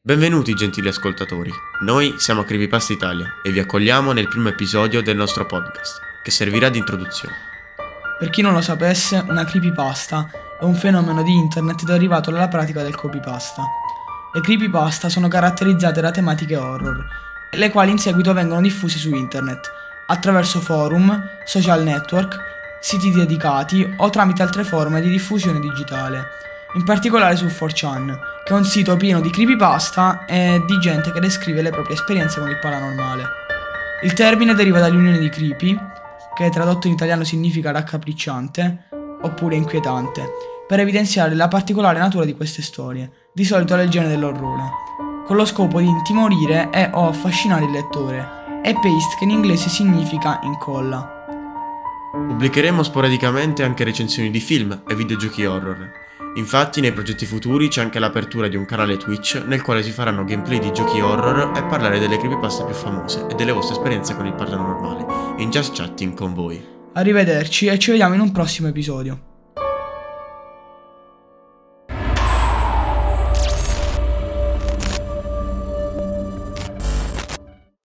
Benvenuti gentili ascoltatori, noi siamo Creepypasta Italia e vi accogliamo nel primo episodio del nostro podcast, che servirà di introduzione. Per chi non lo sapesse, una creepypasta è un fenomeno di internet derivato dalla pratica del copypasta. Le creepypasta sono caratterizzate da tematiche horror, le quali in seguito vengono diffuse su internet, attraverso forum, social network, siti dedicati o tramite altre forme di diffusione digitale in particolare su 4chan, che è un sito pieno di creepypasta e di gente che descrive le proprie esperienze con il paranormale. Il termine deriva dall'unione di creepy, che tradotto in italiano significa raccapricciante oppure inquietante, per evidenziare la particolare natura di queste storie, di solito del genere dell'orrore, con lo scopo di intimorire e o affascinare il lettore, e paste che in inglese significa incolla. Pubblicheremo sporadicamente anche recensioni di film e videogiochi horror Infatti nei progetti futuri c'è anche l'apertura di un canale Twitch nel quale si faranno gameplay di giochi horror e parlare delle creepypasta più famose e delle vostre esperienze con il paranormale, in just chatting con voi. Arrivederci e ci vediamo in un prossimo episodio.